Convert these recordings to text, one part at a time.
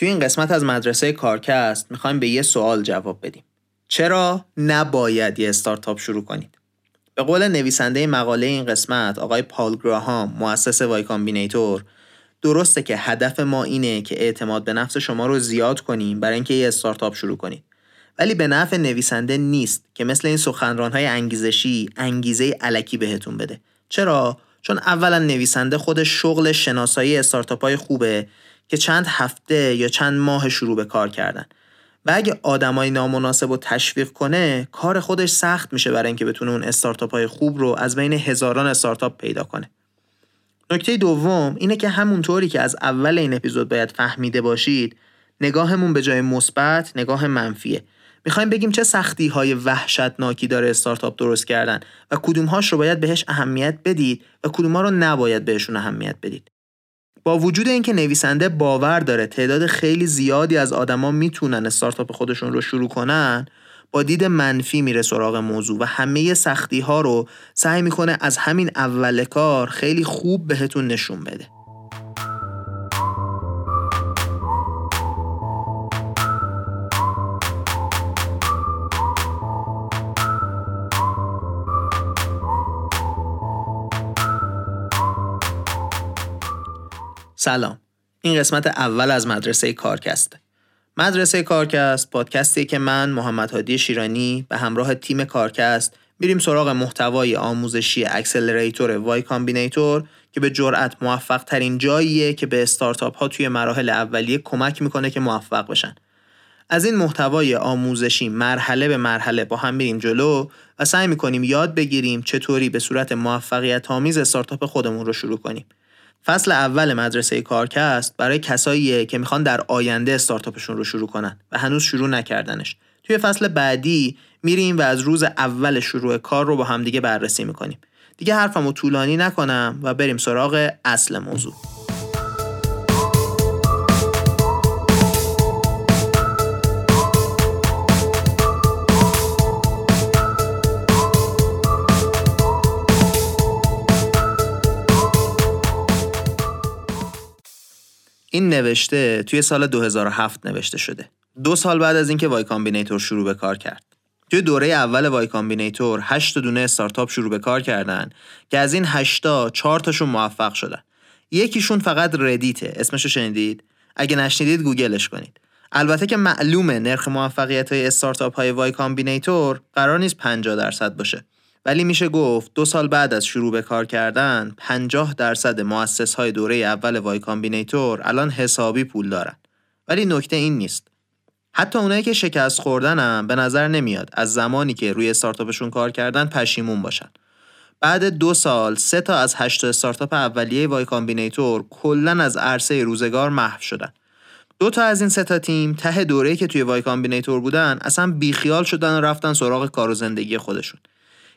توی این قسمت از مدرسه کارکست می‌خوایم به یه سوال جواب بدیم. چرا نباید یه استارتاپ شروع کنید؟ به قول نویسنده مقاله این قسمت آقای پال گراهام مؤسس Y Combinator درسته که هدف ما اینه که اعتماد به نفس شما رو زیاد کنیم برای اینکه یه استارتاپ شروع کنید ولی به نفع نویسنده نیست که مثل این سخنران های انگیزشی انگیزه الکی بهتون بده چرا چون اولا نویسنده خود شغل شناسایی استارتاپ های خوبه که چند هفته یا چند ماه شروع به کار کردن. و اگه آدمای نامناسب رو تشویق کنه کار خودش سخت میشه برای اینکه بتونه اون استارتاپ های خوب رو از بین هزاران استارتاپ پیدا کنه. نکته دوم اینه که همونطوری که از اول این اپیزود باید فهمیده باشید نگاهمون به جای مثبت نگاه منفیه. می‌خوایم بگیم چه سختی های وحشتناکی داره استارتاپ درست کردن و کدومهاش رو باید بهش اهمیت بدید و کدومها رو نباید بهشون اهمیت بدید. با وجود اینکه نویسنده باور داره تعداد خیلی زیادی از آدما می‌تونن استارتاپ خودشون رو شروع کنن با دید منفی میره سراغ موضوع و همه سختی ها رو سعی می‌کنه از همین اول کار خیلی خوب بهتون نشون بده. سلام. این قسمت اول از مدرسه کارکست. مدرسه کارکست پادکستیه که من محمد هادی شیرانی به همراه تیم کارکست میریم سراغ محتوای آموزشی accelerator Y Combinator که به جرأت موفق ترین جاییه که به استارتاپ ها توی مراحل اولیه کمک می‌کنه که موفق بشن. از این محتوای آموزشی مرحله به مرحله با هم میریم جلو و سعی می‌کنیم یاد بگیریم چطوری به صورت موفقیت آمیز استارتاپ خودمون رو شروع کنیم. فصل اول مدرسه کارکست برای کساییه که می‌خوان در آینده استارتاپشون رو شروع کنن و هنوز شروع نکردنش. توی فصل بعدی میریم و از روز اول شروع کار رو با همدیگه بررسی می‌کنیم. دیگه حرفمو طولانی نکنم و بریم سراغ اصل موضوع. این نوشته توی سال 2007 نوشته شده. دو سال بعد از اینکه Y Combinator شروع به کار کرد. توی دوره اول Y Combinator 8 دونه استارتاپ شروع به کار کردن که از این 8 تا 4 تاشون موفق شدن. یکیشون فقط Reddit ه. اسمشو شنیدید؟ اگه نشنیدید گوگلش کنید. البته که معلومه نرخ موفقیت های استارتاپ های Y Combinator قرار نیست 50 درصد باشه. ولی میشه گفت دو سال بعد از شروع به کار کردن 50 درصد مؤسس های دوره اول Y Combinator الان حسابی پول دارن. ولی نکته این نیست. حتی اونایی که شکست خوردنم به نظر نمیاد از زمانی که روی استارتاپشون کار کردن پشیمون باشن. بعد دو سال سه تا از هشت استارتاپ اولیه Y Combinator کلا از عرصه روزگار محو شدن. دو تا از این سه تا تیم ته دوره‌ای که توی Y Combinator بودن اصلا بیخیال شدن و رفتن سراغ کار و زندگی خودشون.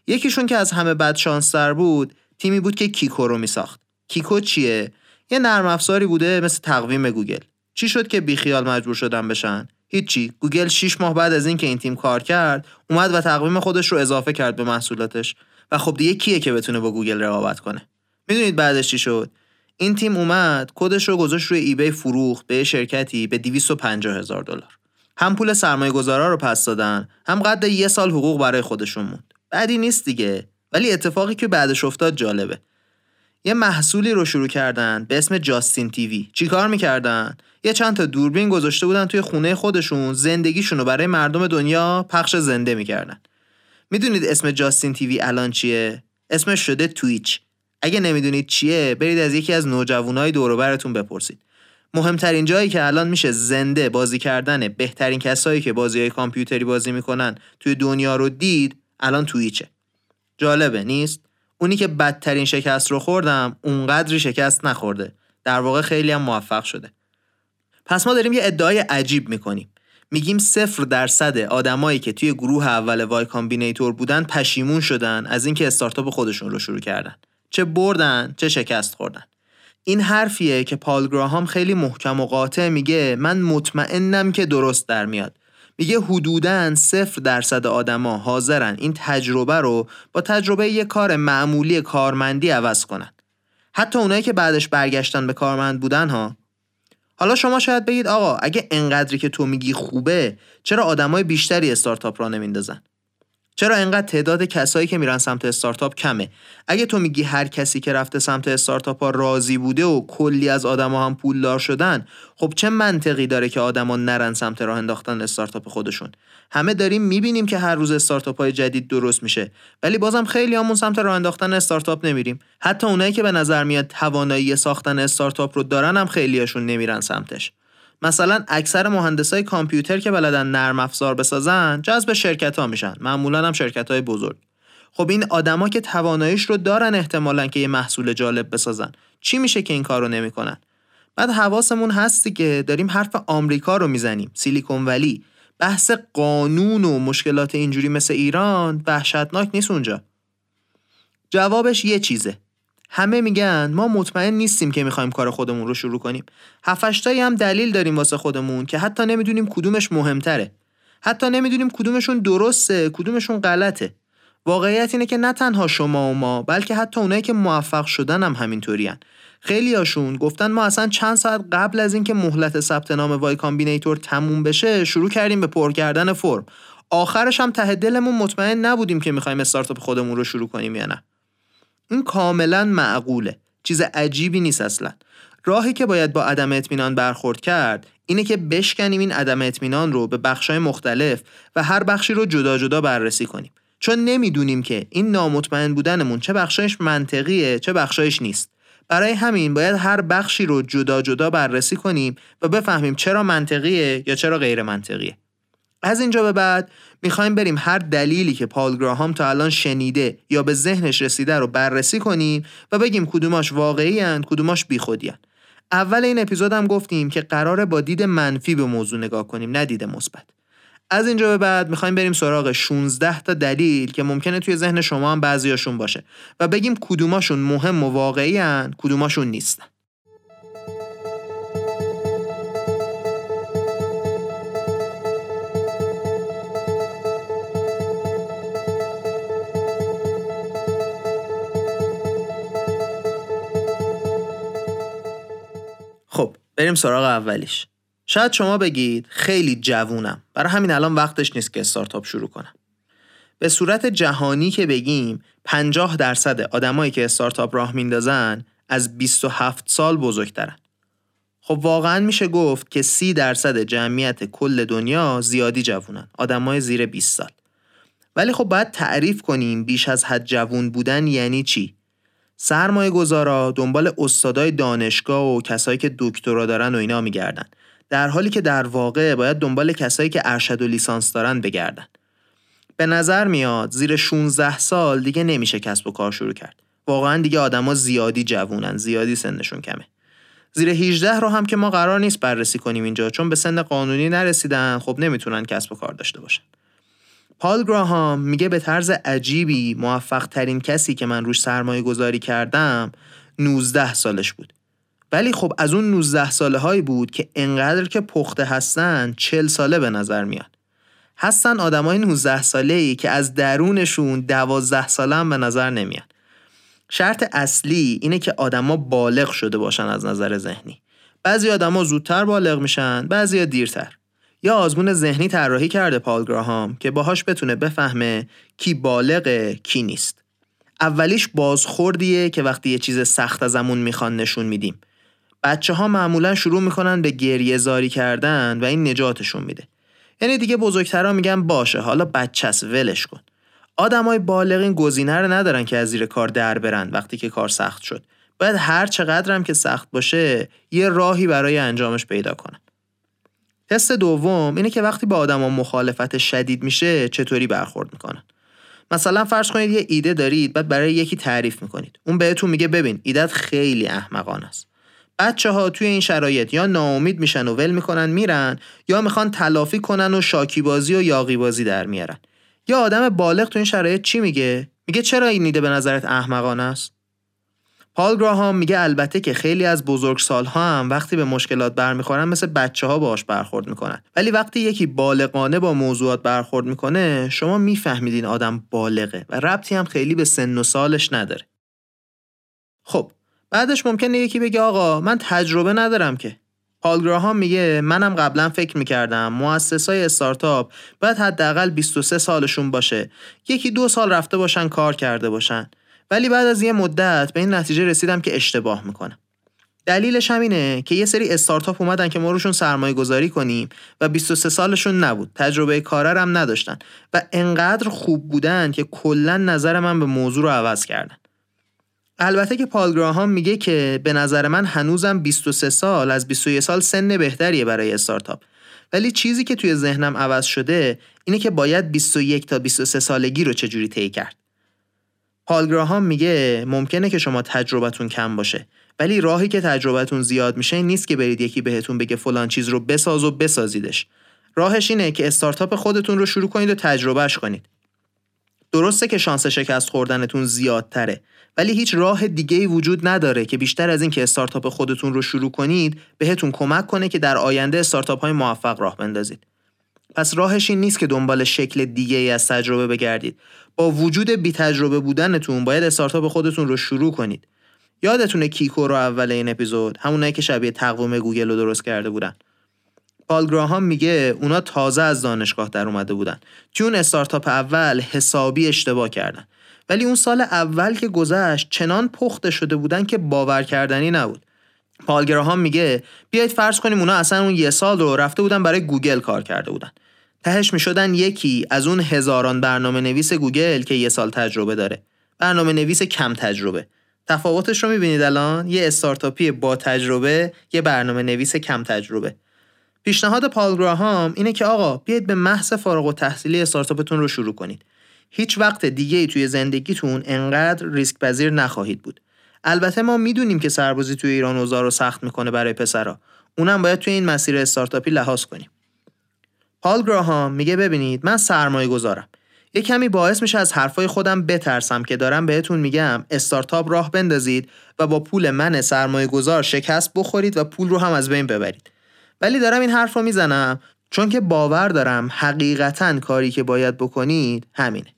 یکیشون که از همه بد شانستر بود تیمی بود که کیکو رو میساخت. کیکو چیه؟ یه نرم افزاری بوده مثل تقویم گوگل. چی شد که بیخیال مجبور شدن بشن؟ هیچی. گوگل 6 ماه بعد از اینکه این تیم کار کرد اومد و تقویم خودش رو اضافه کرد به محصولاتش. و خب دیگه کیه که بتونه با گوگل رقابت کنه؟ می‌دونید بعدش چی شد؟ این تیم اومد کدش رو گذاشت روی eBay فروخت به شرکتی به 250 هزار دلار. هم پول سرمایه گذارا رو پس دادن هم قد یه سال حقوق برای خودشون موند. بدی نیست دیگه. ولی اتفاقی که بعدش افتاد جالبه. یه محصولی رو شروع کردن به اسم جاستین تیوی چیکار می‌کردن؟ یه چند تا دوربین گذاشته بودن توی خونه خودشون زندگیشون رو برای مردم دنیا پخش زنده می‌کردن. می‌دونید اسم جاستین تیوی الان چیه؟ اسمش شده تویچ. اگه نمی‌دونید چیه برید از یکی از نوجوانای دور براتون بپرسید. مهمترین جایی که الان میشه زنده بازی کردن بهترین کسایی که بازی های کامپیوتری بازی می‌کنن توی دنیا رو دید الان Twitch ه جالبه نیست؟ اونی که بدترین شکست رو خورده اونقدری شکست نخورده. در واقع خیلی هم موفق شده. پس ما داریم یه ادعای عجیب می‌کنیم. میگیم صفر درصد آدمایی که توی گروه اول Y Combinator بودن پشیمون شدن از اینکه استارتاپ خودشون رو شروع کردن. چه بردن چه شکست خوردن. این حرفیه که پال گراهام خیلی محکم و قاطع میگه من مطمئنم که درست در میاد. میگه حدوداً صفر درصد آدما حاضرن این تجربه رو با تجربه یه کار معمولی کارمندی عوض کنن. حتی اونایی که بعدش برگشتن به کارمند بودن ها. حالا شما شاید بگید آقا اگه انقدری که تو میگی خوبه چرا آدمای بیشتری استارتاپ را نمیندازن؟ چرا انقدر تعداد کسایی که میرن سمت استارتاپ کمه؟ اگه تو میگی هر کسی که رفته سمت استارتاپ ها راضی بوده و کلی از آدما هم پولدار شدن خب چه منطقی داره که آدما نرن سمت راه انداختن استارتاپ خودشون؟ همه داریم می‌بینیم که هر روز استارتاپ های جدید درست میشه ولی بازم خیلی همون سمت راه انداختن استارتاپ نمیریم. حتی اونایی که به نظر میاد توانایی ساختن استارتاپ رو دارن هم خیلیاشون نمیرن سمتش. مثلا اکثر مهندسای کامپیوتر که بلدن نرم افزار بسازن جذب شرکت ها میشن. معمولا هم شرکت های بزرگ. خب این آدما که تواناییش رو دارن احتمالا که یه محصول جالب بسازن. چی میشه که این کارو نمی‌کنن؟ بعد حواسمون هستی که داریم حرف آمریکا رو می‌زنیم. سیلیکون ولی. بحث قانون و مشکلات اینجوری مثل ایران وحشتناک نیست اونجا. جوابش یه چیزه. همه میگن ما مطمئن نیستیم که می‌خوایم کار خودمون رو شروع کنیم. هفتایی هم دلیل داریم واسه خودمون که حتی نمی‌دونیم کدومش مهمتره. حتی نمی‌دونیم کدومشون درسته کدومشون غلطه. واقعیت اینه که نه تنها شما و ما بلکه حتی اونایی که موفق شدن هم همینطورین خیلی هاشون گفتن ما اصلا چند ساعت قبل از اینکه مهلت ثبت نام وای کامبینیتور تموم بشه شروع کردیم به پر کردن فرم. آخرش هم ته دلمون مطمئن نبودیم که می‌خوایم استارتاپ خودمون رو شروع کنیم یا نه. این کاملا معقوله. چیز عجیبی نیست اصلا. راهی که باید با عدم اطمینان برخورد کرد اینه که بشکنیم این عدم اطمینان رو به بخشای مختلف و هر بخشی رو جدا جدا بررسی کنیم. چون نمی‌دونیم که این نامطمئن بودنمون چه بخشایش منطقیه چه بخشایش نیست. برای همین باید هر بخشی رو جدا جدا بررسی کنیم و بفهمیم چرا منطقیه یا چرا غیر منطقیه از اینجا به بعد می‌خوایم بریم هر دلیلی که پال گراهام تا الان شنیده یا به ذهنش رسیده رو بررسی کنیم و بگیم کدوماش واقعی هن کدوماش بیخودی هن. اول این اپیزود هم گفتیم که قراره با دید منفی به موضوع نگاه کنیم نه دید مثبت از اینجا به بعد می‌خوایم بریم سراغ 16 تا دلیل که ممکنه توی ذهن شما هم بعضیاشون باشه و بگیم کدوماشون مهم و واقعی هن کدوماشون نیستن بریم سراغ اولیش. شاید شما بگید خیلی جوونم. برای همین الان وقتش نیست که استارتاپ شروع کنم. به صورت جهانی که بگیم 50 درصد آدمایی که استارتاپ راه میندازن از 27 سال بزرگترن. خب واقعا میشه گفت که 30 درصد جمعیت کل دنیا زیادی جوونن. آدمای زیر 20 سال. ولی خب باید تعریف کنیم بیش از حد جوون بودن یعنی چی؟ سرمایه گذارا دنبال استادای دانشگاه و کسایی که دکترا دارن و اینا میگردن. در حالی که در واقع باید دنبال کسایی که ارشد و لیسانس دارن بگردن. به نظر میاد زیر 16 سال دیگه نمیشه کسب و کار شروع کرد. واقعا دیگه آدما زیادی جوونن زیادی سنشون کمه. زیر 18 رو هم که ما قرار نیست بررسی کنیم اینجا چون به سن قانونی نرسیدن خب نمی‌تونن کسب و کار داشته باشن. پال گراهام میگه به طرز عجیبی موفق ترین کسی که من روش سرمایه گذاری کردم 19 سالش بود. ولی خب از اون 19 ساله هایی بود که انقدر که پخته هستن 40 ساله به نظر میاد هستن آدمای 19 ساله ای که از درونشون 12 ساله هم به نظر نمیاد شرط اصلی اینه که آدما بالغ شده باشن از نظر ذهنی. بعضی آدما زودتر بالغ میشن بعضی دیرتر. یا آزمون ذهنی طراحی کرده پال گراهام که باهاش بتونه بفهمه کی بالغه کی نیست. اولیش بازخوردیه که وقتی یه چیز سخت ازمون می‌خوان نشون میدیم. بچه ها معمولا شروع می‌کنن به گریه زاری کردن و این نجاتشون میده. یعنی دیگه بزرگترها میگن باشه حالا بچهس ولش کن. آدمای بالغ این گزینه رو ندارن که از زیر کار در برن وقتی که کار سخت شد. باید هر چقدر که سخت باشه یه راهی برای انجامش پیدا کنن. تست دوم اینه که وقتی با آدما مخالفت شدید میشه چطوری برخورد می‌کنن؟ مثلا فرض کنید یه ایده دارید بعد برای یکی تعریف می‌کنید. اون بهتون میگه ببین ایدت خیلی احمقانه است. بچه ها توی این شرایط یا ناامید میشن و ول می‌کنن میرن یا می‌خوان تلافی کنن و شاکی بازی و یاقی بازی در میارن. یا آدم بالغ تو این شرایط چی میگه؟ میگه چرا این ایده به نظرت احمقانه است؟ پال گراهام میگه البته که خیلی از سالها هم وقتی به مشکلات برمیخورن مثل بچه ها باش برخورد می‌کنن. ولی وقتی یکی بالغانه با موضوعات برخورد می‌کنه شما می‌فهمید این آدم بالغه و ربطی هم خیلی به سن و سالش نداره. خب بعدش ممکنه یکی بگه آقا من تجربه ندارم که. پال گراهام میگه منم قبلا فکر می‌کردم مؤسسای استارتاپ باید حداقل 23 سالشون باشه. یکی دو سال رفته باشن کار کرده باشن. ولی بعد از یه مدت به این نتیجه رسیدم که اشتباه می‌کنم. دلیلش هم اینه که یه سری استارتاپ اومدن که ما روشون سرمایه گذاری کنیم و 23 سالشون نبود. تجربه کارر هم نداشتن و انقدر خوب بودن که کلا نظر من به موضوع رو عوض کردن. البته که پال گراهام میگه که به نظر من هنوزم 23 سال از 21 سال سن بهتریه برای استارتاپ. ولی چیزی که توی ذهنم عوض شده اینه که باید 21 تا 23 سالگی رو چجوری طی کرد. پال گراهام میگه ممکنه که شما تجربتون کم باشه ولی راهی که تجربتون زیاد میشه نیست که برید یکی بهتون بگه فلان چیز رو بساز و بسازیدش. راهش اینه که استارتاپ خودتون رو شروع کنید و تجربهش کنید. درسته که شانس شکست خوردنتون زیادتره ولی هیچ راه دیگه ای وجود نداره که بیشتر از این که استارتاپ خودتون رو شروع کنید بهتون کمک کنه که در آینده استارتاپ های موفق راه بندازید. پس راهش این نیست که دنبال شکل دیگه ای از تجربه بگردید. با وجود بی تجربه بودنتون باید استارتاپ خودتون رو شروع کنید. یادتونه کیکو رو اول این اپیزود؟ همونایی که شبیه تقویم گوگل رو درست کرده بودن. پال گراهام میگه اونا تازه از دانشگاه در اومده بودن. اون استارتاپ اول حسابی اشتباه کردن. ولی اون سال اول که گذشت چنان پخته شده بودن که باور کردنی نبود. پال گراهام میگه بیایید فرض کنیم اونا اصلا اون یه سال رو رفته بودن برای گوگل کار کرده بودن. تهش می‌شدن یکی از اون هزاران برنامه نویس گوگل که یه سال تجربه داره. برنامه نویس کم تجربه. تفاوتش رو می‌بینید الان؟ یه استارتاپی با تجربه یه برنامه نویس کم تجربه. پیشنهاد پال گراهام اینه که آقا بیاید به محض فارغ التحصیلی استارتاپتون رو شروع کنید. هیچ وقت دیگه ای توی زندگیتون انقدر ریسک پذیر نخواهید بود. البته ما می‌دونیم که سربازی توی ایران اوضاع رو سخت می‌کنه برای پسرا. اونم باید توی این مسیر استارتاپی لحاظ کنیم. پال گراهام میگه ببینید من سرمایه گذارم یه کمی باعث میشه از حرفای خودم بترسم که دارم بهتون میگم استارتاپ راه بندازید و با پول من سرمایه گذار شکست بخورید و پول رو هم از بین ببرید. ولی دارم این حرف رو می‌زنم چون که باور دارم حقیقتا کاری که باید بکنید همینه.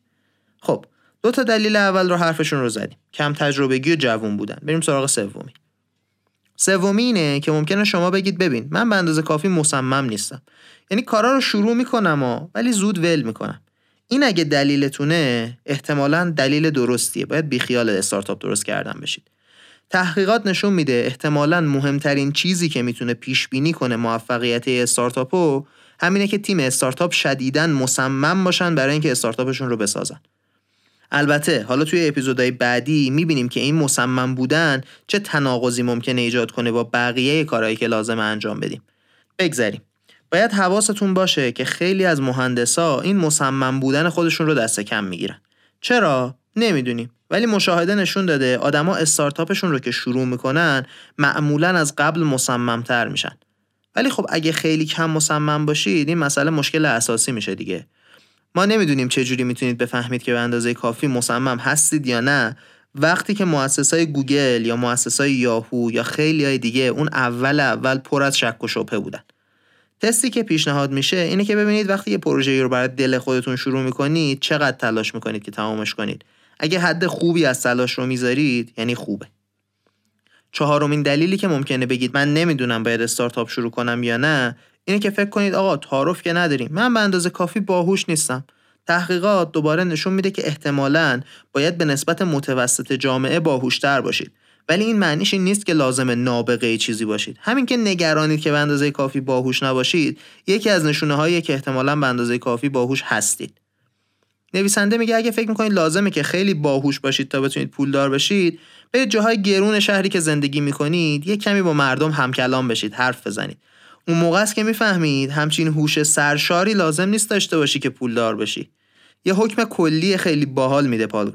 خب دو تا دلیل اول رو حرفشون رو زدیم. کم تجربگی و جوون بودن. بریم سراغ سومی. سومی اینه که ممکنه شما بگید ببین من به اندازه کافی مصمم نیستم. یعنی کارا رو شروع می‌کنم و ولی زود ول می‌کنم. این اگه دلیلتونه احتمالا دلیل درستیه. باید بیخیال استارتاپ درست کردن بشید. تحقیقات نشون میده احتمالا مهمترین چیزی که می‌تونه پیش بینی کنه موفقیت استارتاپو همینه که تیم استارتاپ شدیداً مصمم باشن برای اینکه استارتاپشون رو بسازن. البته حالا توی اپیزودهای بعدی می‌بینیم که این مصمم بودن چه تناقضی ممکنه ایجاد کنه با بقیه کارهایی که لازم انجام بدیم. بگذریم. باید حواستون باشه که خیلی از مهندسا این مصمم بودن خودشون رو دست کم می‌گیرن. چرا؟ نمی‌دونیم. ولی مشاهده نشون داده آدما استارتاپشون رو که شروع می‌کنن معمولا از قبل مصممتر میشن. ولی خب اگه خیلی کم مصمم باشید این مسئله مشکل اساسی میشه دیگه. ما نمی‌دونیم چه جوری می‌تونید بفهمید که به اندازه کافی مصمم هستید یا نه. وقتی که مؤسسای گوگل یا مؤسسای یاهو یا خیلی های دیگه اون اول اول پر از شک و شبهه بودن. تستی که پیشنهاد میشه اینه که ببینید وقتی یه پروژه رو برای دل خودتون شروع می‌کنید چقدر تلاش می‌کنید که تمامش کنید؟ اگه حد خوبی از تلاش رو می‌ذارید یعنی خوبه. چهارمین دلیلی که ممکنه بگید من نمی‌دونم باید استارتاپ شروع کنم یا نه اینه که فکر کنید آقا تعارف که نداریم. من به اندازه کافی باهوش نیستم. تحقیقات دوباره نشون میده که احتمالاً باید به نسبت متوسط جامعه باهوشتر باشید. ولی این معنیش این نیست که لازم نابغه چیزی باشید. همین که نگرانید که به اندازه کافی باهوش نباشید یکی از نشونه هایی که احتمالا به اندازه کافی باهوش هستید. نویسنده میگه اگه فکر می‌کنید لازمه که خیلی باهوش باشید تا بتونید پولدار بشید برید جاهای گرون شهری که زندگی می‌کنید یه کمی با مردم همکلام بشید حرف بزنید. اون موقع است که می‌فهمید همچین هوش سرشاری لازم نیست داشته باشی که پولدار بشی. یه حکم کلی خیلی باحال میده پال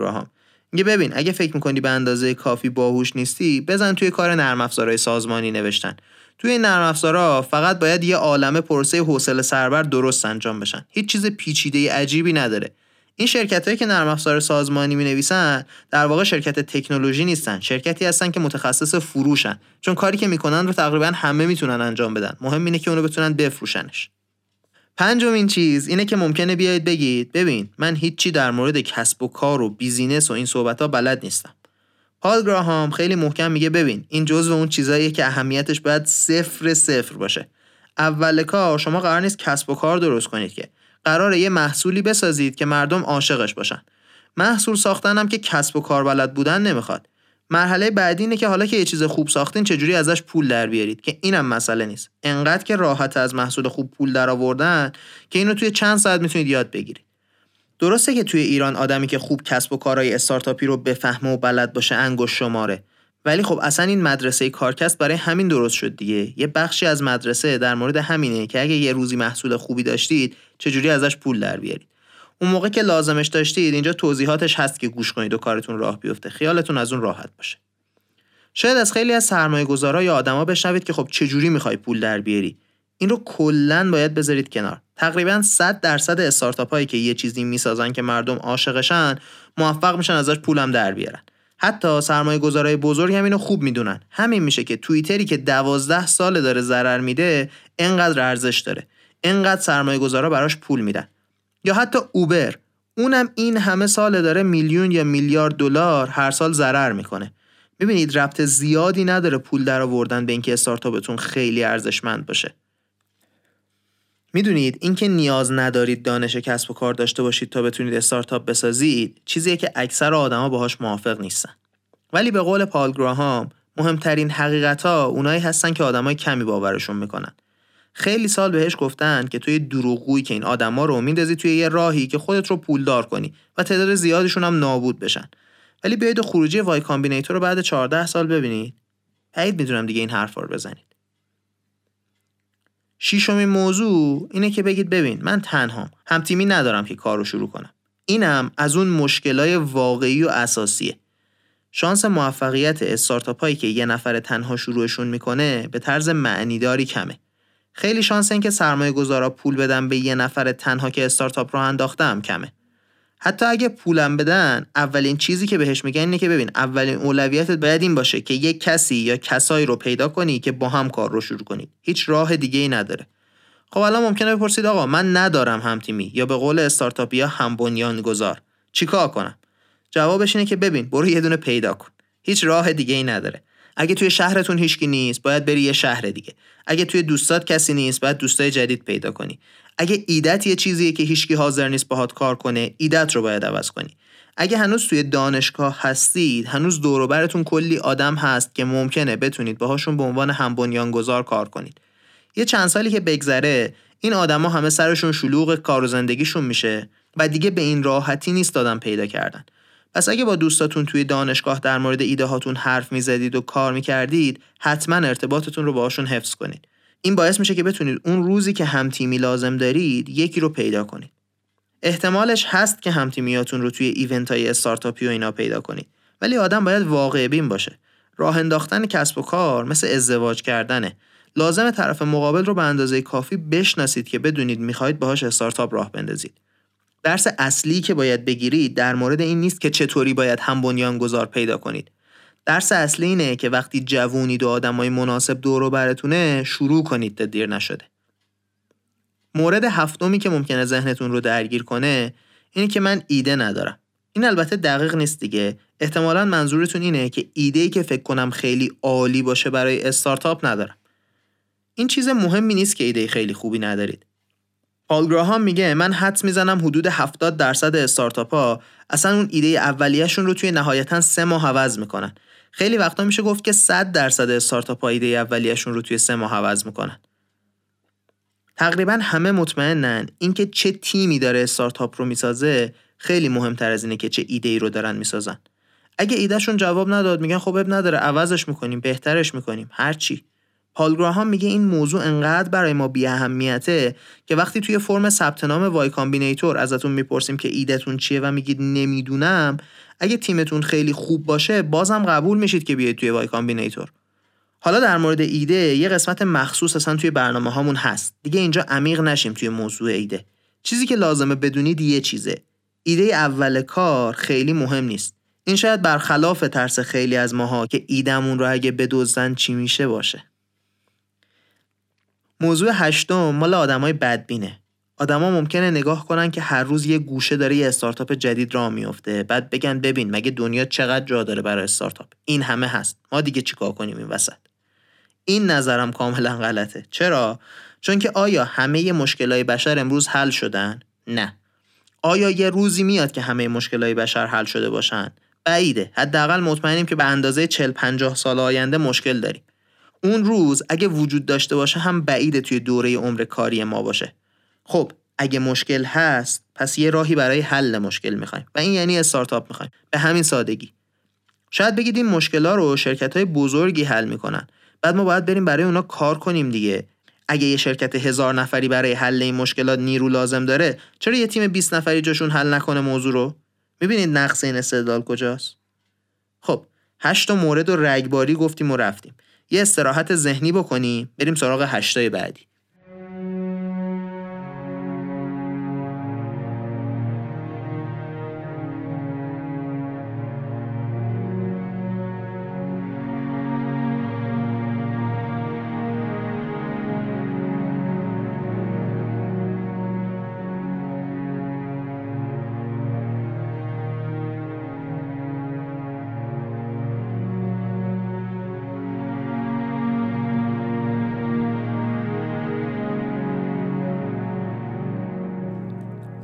میگه ببین اگه فکر می‌کنی به اندازه کافی باهوش نیستی بزن توی کار نرم افزارهای سازمانی نوشتن. توی این نرم افزارها فقط باید یه عالم پرسه حوصله سربر درست انجام بشن. هیچ چیز پیچیده عجیبی نداره. این شرکت هایی که نرم افزار سازمانی می نویسن در واقع شرکت تکنولوژی نیستن. شرکتی هستن که متخصص فروشن. چون کاری که می‌کنن رو تقریبا همه می‌تونن انجام بدن. مهم اینه که اونو بتونن بفروشنش. پنجمین چیز اینه که ممکنه بیاید بگید ببین من هیچی در مورد کسب و کار و بیزینس و این صحبت ها بلد نیستم. پال گراهام خیلی محکم میگه ببین این جزو اون چیزاییه که اهمیتش باید صفر صفر باشه. اول کار شما قرار نیست کسب و کار درست کنید که. قراره یه محصولی بسازید که مردم عاشقش باشن. محصول ساختن هم که کسب و کار بلد بودن نمی‌خواد. مرحله بعدی اینه که حالا که یه چیز خوب ساختین چجوری ازش پول در بیارید؟ که اینم مسئله نیست. انقدر که راحت از محصول خوب پول در آوردن که اینو توی چند ساعت می‌تونید یاد بگیرید. درسته که توی ایران آدمی که خوب کسب و کارهای استارتاپی رو بفهمه و بلد باشه انگشت شماره. ولی خب اصلا این مدرسه کارکست برای همین درست شد دیگه. یه بخشی از مدرسه در مورد همینه که اگه یه روزی محصول خوبی داشتید چجوری ازش پول در بیارید؟ اون موقع که لازمش داشتید اینجا توضیحاتش هست که گوش کنید و کارتون راه بیفته. خیالتون از اون راحت باشه. شاید از خیلی از سرمایه گذارا یا آدما بشنوید که خب چجوری می‌خوای پول در بیاری. این رو کلا باید بذارید کنار. تقریبا 100 درصد استارتاپ هایی که یه چیزی می‌سازن که مردم عاشقشن موفق میشن ازش پولم در بیارن. حتی سرمایه گذارای بزرگ هم اینو خوب می‌دونن. همین میشه که توییتری که دوازده سال داره ضرر میده انقدر ارزش داره. انقدر سرمایه گذارا براش پول میدن. یا حتی اوبر. اونم این همه سال داره میلیون یا میلیارد دلار هر سال ضرر می‌کنه. ببینید ربط زیادی نداره پول در آوردن به اینکه استارتاپتون خیلی ارزشمند باشه. می‌دونید اینکه نیاز ندارید دانش کسب و کار داشته باشید تا بتونید استارتاپ بسازید چیزیه که اکثر آدما باهاش موافق نیستن. ولی به قول پال گراهام مهمترین حقیقت ها اونایی هستن که آدمای کمی باورشون می‌کنن. خیلی سال بهش گفتن که تو یه دروغگویی که این آدما رو میندازی توی یه راهی که خودت رو پولدار کنی و تعداد زیادشون هم نابود بشن. ولی بیاید خروجی Y Combinator رو بعد 14 سال ببینید. بعید می‌دونم دیگه این حرفا رو بزنید. شیشمین موضوع اینه که بگید ببین من تنهام. هم تیمی ندارم که کار رو شروع کنم. اینم از اون مشکلای واقعی و اساسیه. شانس موفقیت استارتاپ هایی که یه نفر تنها شروعشون می‌کنه به طرز معنیداری کمه. خیلی شانس این که سرمایه گذارا پول بدن به یه نفر تنها که استارتاپ رو انداختم کمه. حتی اگه پولم بدن اولین چیزی که بهش میگن اینه که ببین اولین اولویتت باید این باشه که یک کسی یا کسایی رو پیدا کنی که با هم کار رو شروع کنید هیچ راه دیگه ای نداره. خب الان ممکنه بپرسید آقا من ندارم هم تیمی یا به قول استارتاپیا هم بنیان گذار چیکار کنم؟ جوابش اینه که ببین برو یه دونه پیدا کن. هیچ راه دیگه ای نداره. اگه توی شهرتون هیچکی نیست باید بری یه شهر دیگه. اگه توی دوستات کسی نیست باید دوستای جدید پیدا کنی. اگه ایدت یه چیزیه که هیچکی حاضر نیست باهات کار کنه ایدت رو باید عوض کنی. اگه هنوز توی دانشگاه هستید هنوز دوروبرتون کلی آدم هست که ممکنه بتونید باهاشون به عنوان هم گذار کار کنید. یه چند سالی که بگذره این آدما همه سرشون شلوغ کار و زندگیشون میشه و دیگه به این راحتی نیست دادن پیدا کردن. پس اگه با دوستاتون توی دانشگاه در مورد ایده هاتون حرف می‌زدید و کار می‌کردید حتما ارتباطتون رو باهاشون حفظ کنید. این باعث میشه که بتونید اون روزی که همتیمی لازم دارید یکی رو پیدا کنید. احتمالش هست که همتیمیاتون رو توی ایونت های استارتاپی و اینا پیدا کنید. ولی آدم باید واقع بین باشه. راه انداختن کسب و کار مثل ازدواج کردنه. لازم طرف مقابل رو به اندازه کافی بشناسید که بدونید می‌خواهید باهاش استارتاپ راه بندازید. درس اصلی که باید بگیرید در مورد این نیست که چطوری باید هم گذار پیدا کنید. درس اصلی اینه که وقتی جوونید و آدمای مناسب دور براتونه شروع کنید تا دیر نشده. مورد هفتمی که ممکنه ذهنتون رو درگیر کنه اینه که من ایده ندارم. این البته دقیق نیست دیگه. احتمالا منظورتون اینه که ایده ای که فکر کنم خیلی عالی باشه برای استارتاپ ندارم. این چیز مهمی نیست که ایده خیلی خوبی ندارید. پال گراهام میگه من حدس می‌زنم حدود 70 درصد استارتاپ ها اصلا اون ایده اولیهشون رو توی نهایتا سه ماه عوض می‌کنن. خیلی وقتا میشه گفت که 100 درصد استارتاپ ها ایده اولیهشون رو توی سه ماه عوض می‌کنن. تقریبا همه مطمئنن اینکه چه تیمی داره استارتاپ رو می‌سازه خیلی مهمتر از اینه که چه ایده ای رو دارن می‌سازن. اگه ایدهشون جواب نداد میگن خب عیب نداره عوضش می‌کنیم بهترش می‌کنیم هرچی گراهام میگه این موضوع انقدر برای ما بی اهمیته که وقتی توی فرم ثبت نام Y Combinator ازتون می‌پرسیم که ایدهتون چیه و میگید نمی‌دونم اگه تیمتون خیلی خوب باشه بازم قبول میشید که بیاید توی Y Combinator. حالا در مورد ایده یه قسمت مخصوص اصلا توی برنامه هامون هست. دیگه اینجا عمیق نشیم توی موضوع ایده. چیزی که لازمه بدونید یه چیزه. ایده اول کار خیلی مهم نیست. این شاید برخلاف ترس خیلی از ماها که ایدمون رو اگه بدزدن چی میشه باشه. موضوع هشتم مال آدمای بدبینه. آدما ممکنه نگاه کنن که هر روز یه گوشه داره یه استارتاپ جدید راه میفته. بعد بگن ببین مگه دنیا چقدر جا داره برای استارتاپ؟ این همه هست. ما دیگه چیکار کنیم این وسط؟ این نظرم کاملا غلطه. چرا؟ چون که آیا همه مشکلات بشر امروز حل شدن؟ نه. آیا یه روزی میاد که همه مشکلات بشر حل شده باشن؟ بعیده. حداقل مطمئنیم که به اندازه 40 50 سال آینده مشکل داریم. اون روز اگه وجود داشته باشه هم بعیده توی دوره عمر کاری ما باشه. خب اگه مشکل هست پس یه راهی برای حل مشکل می‌خوایم. و این یعنی استارتاپ می‌خوایم. به همین سادگی. شاید بگید این مشکلات رو شرکت های بزرگی حل می‌کنن. بعد ما باید بریم برای اونا کار کنیم دیگه. اگه یه شرکت هزار نفری برای حل این مشکلات نیرو لازم داره چرا یه تیم 20 نفری جاشون حل نکنه موضوع رو؟ می‌بینید نقص این استدلال کجاست؟ خب هشت مورد و رگباری گفتیم و رفتیم. یه استراحت ذهنی بکنیم بریم سراغ هشتای بعدی.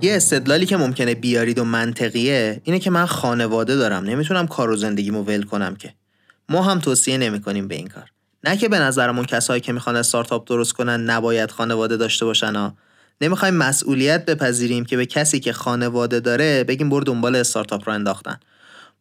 یه استدلالی که ممکنه بیارید و منطقیه اینه که من خانواده دارم. نمی‌تونم کار و زندگیمو ول کنم که. ما هم توصیه نمی‌کنیم به این کار. نه که به نظرمون کسایی که می‌خوان استارتاپ درست کنن نباید خانواده داشته باشن ها. نمی‌خوایم مسئولیت بپذیریم که به کسی که خانواده داره بگیم برو دنبال استارتاپ رو انداختن.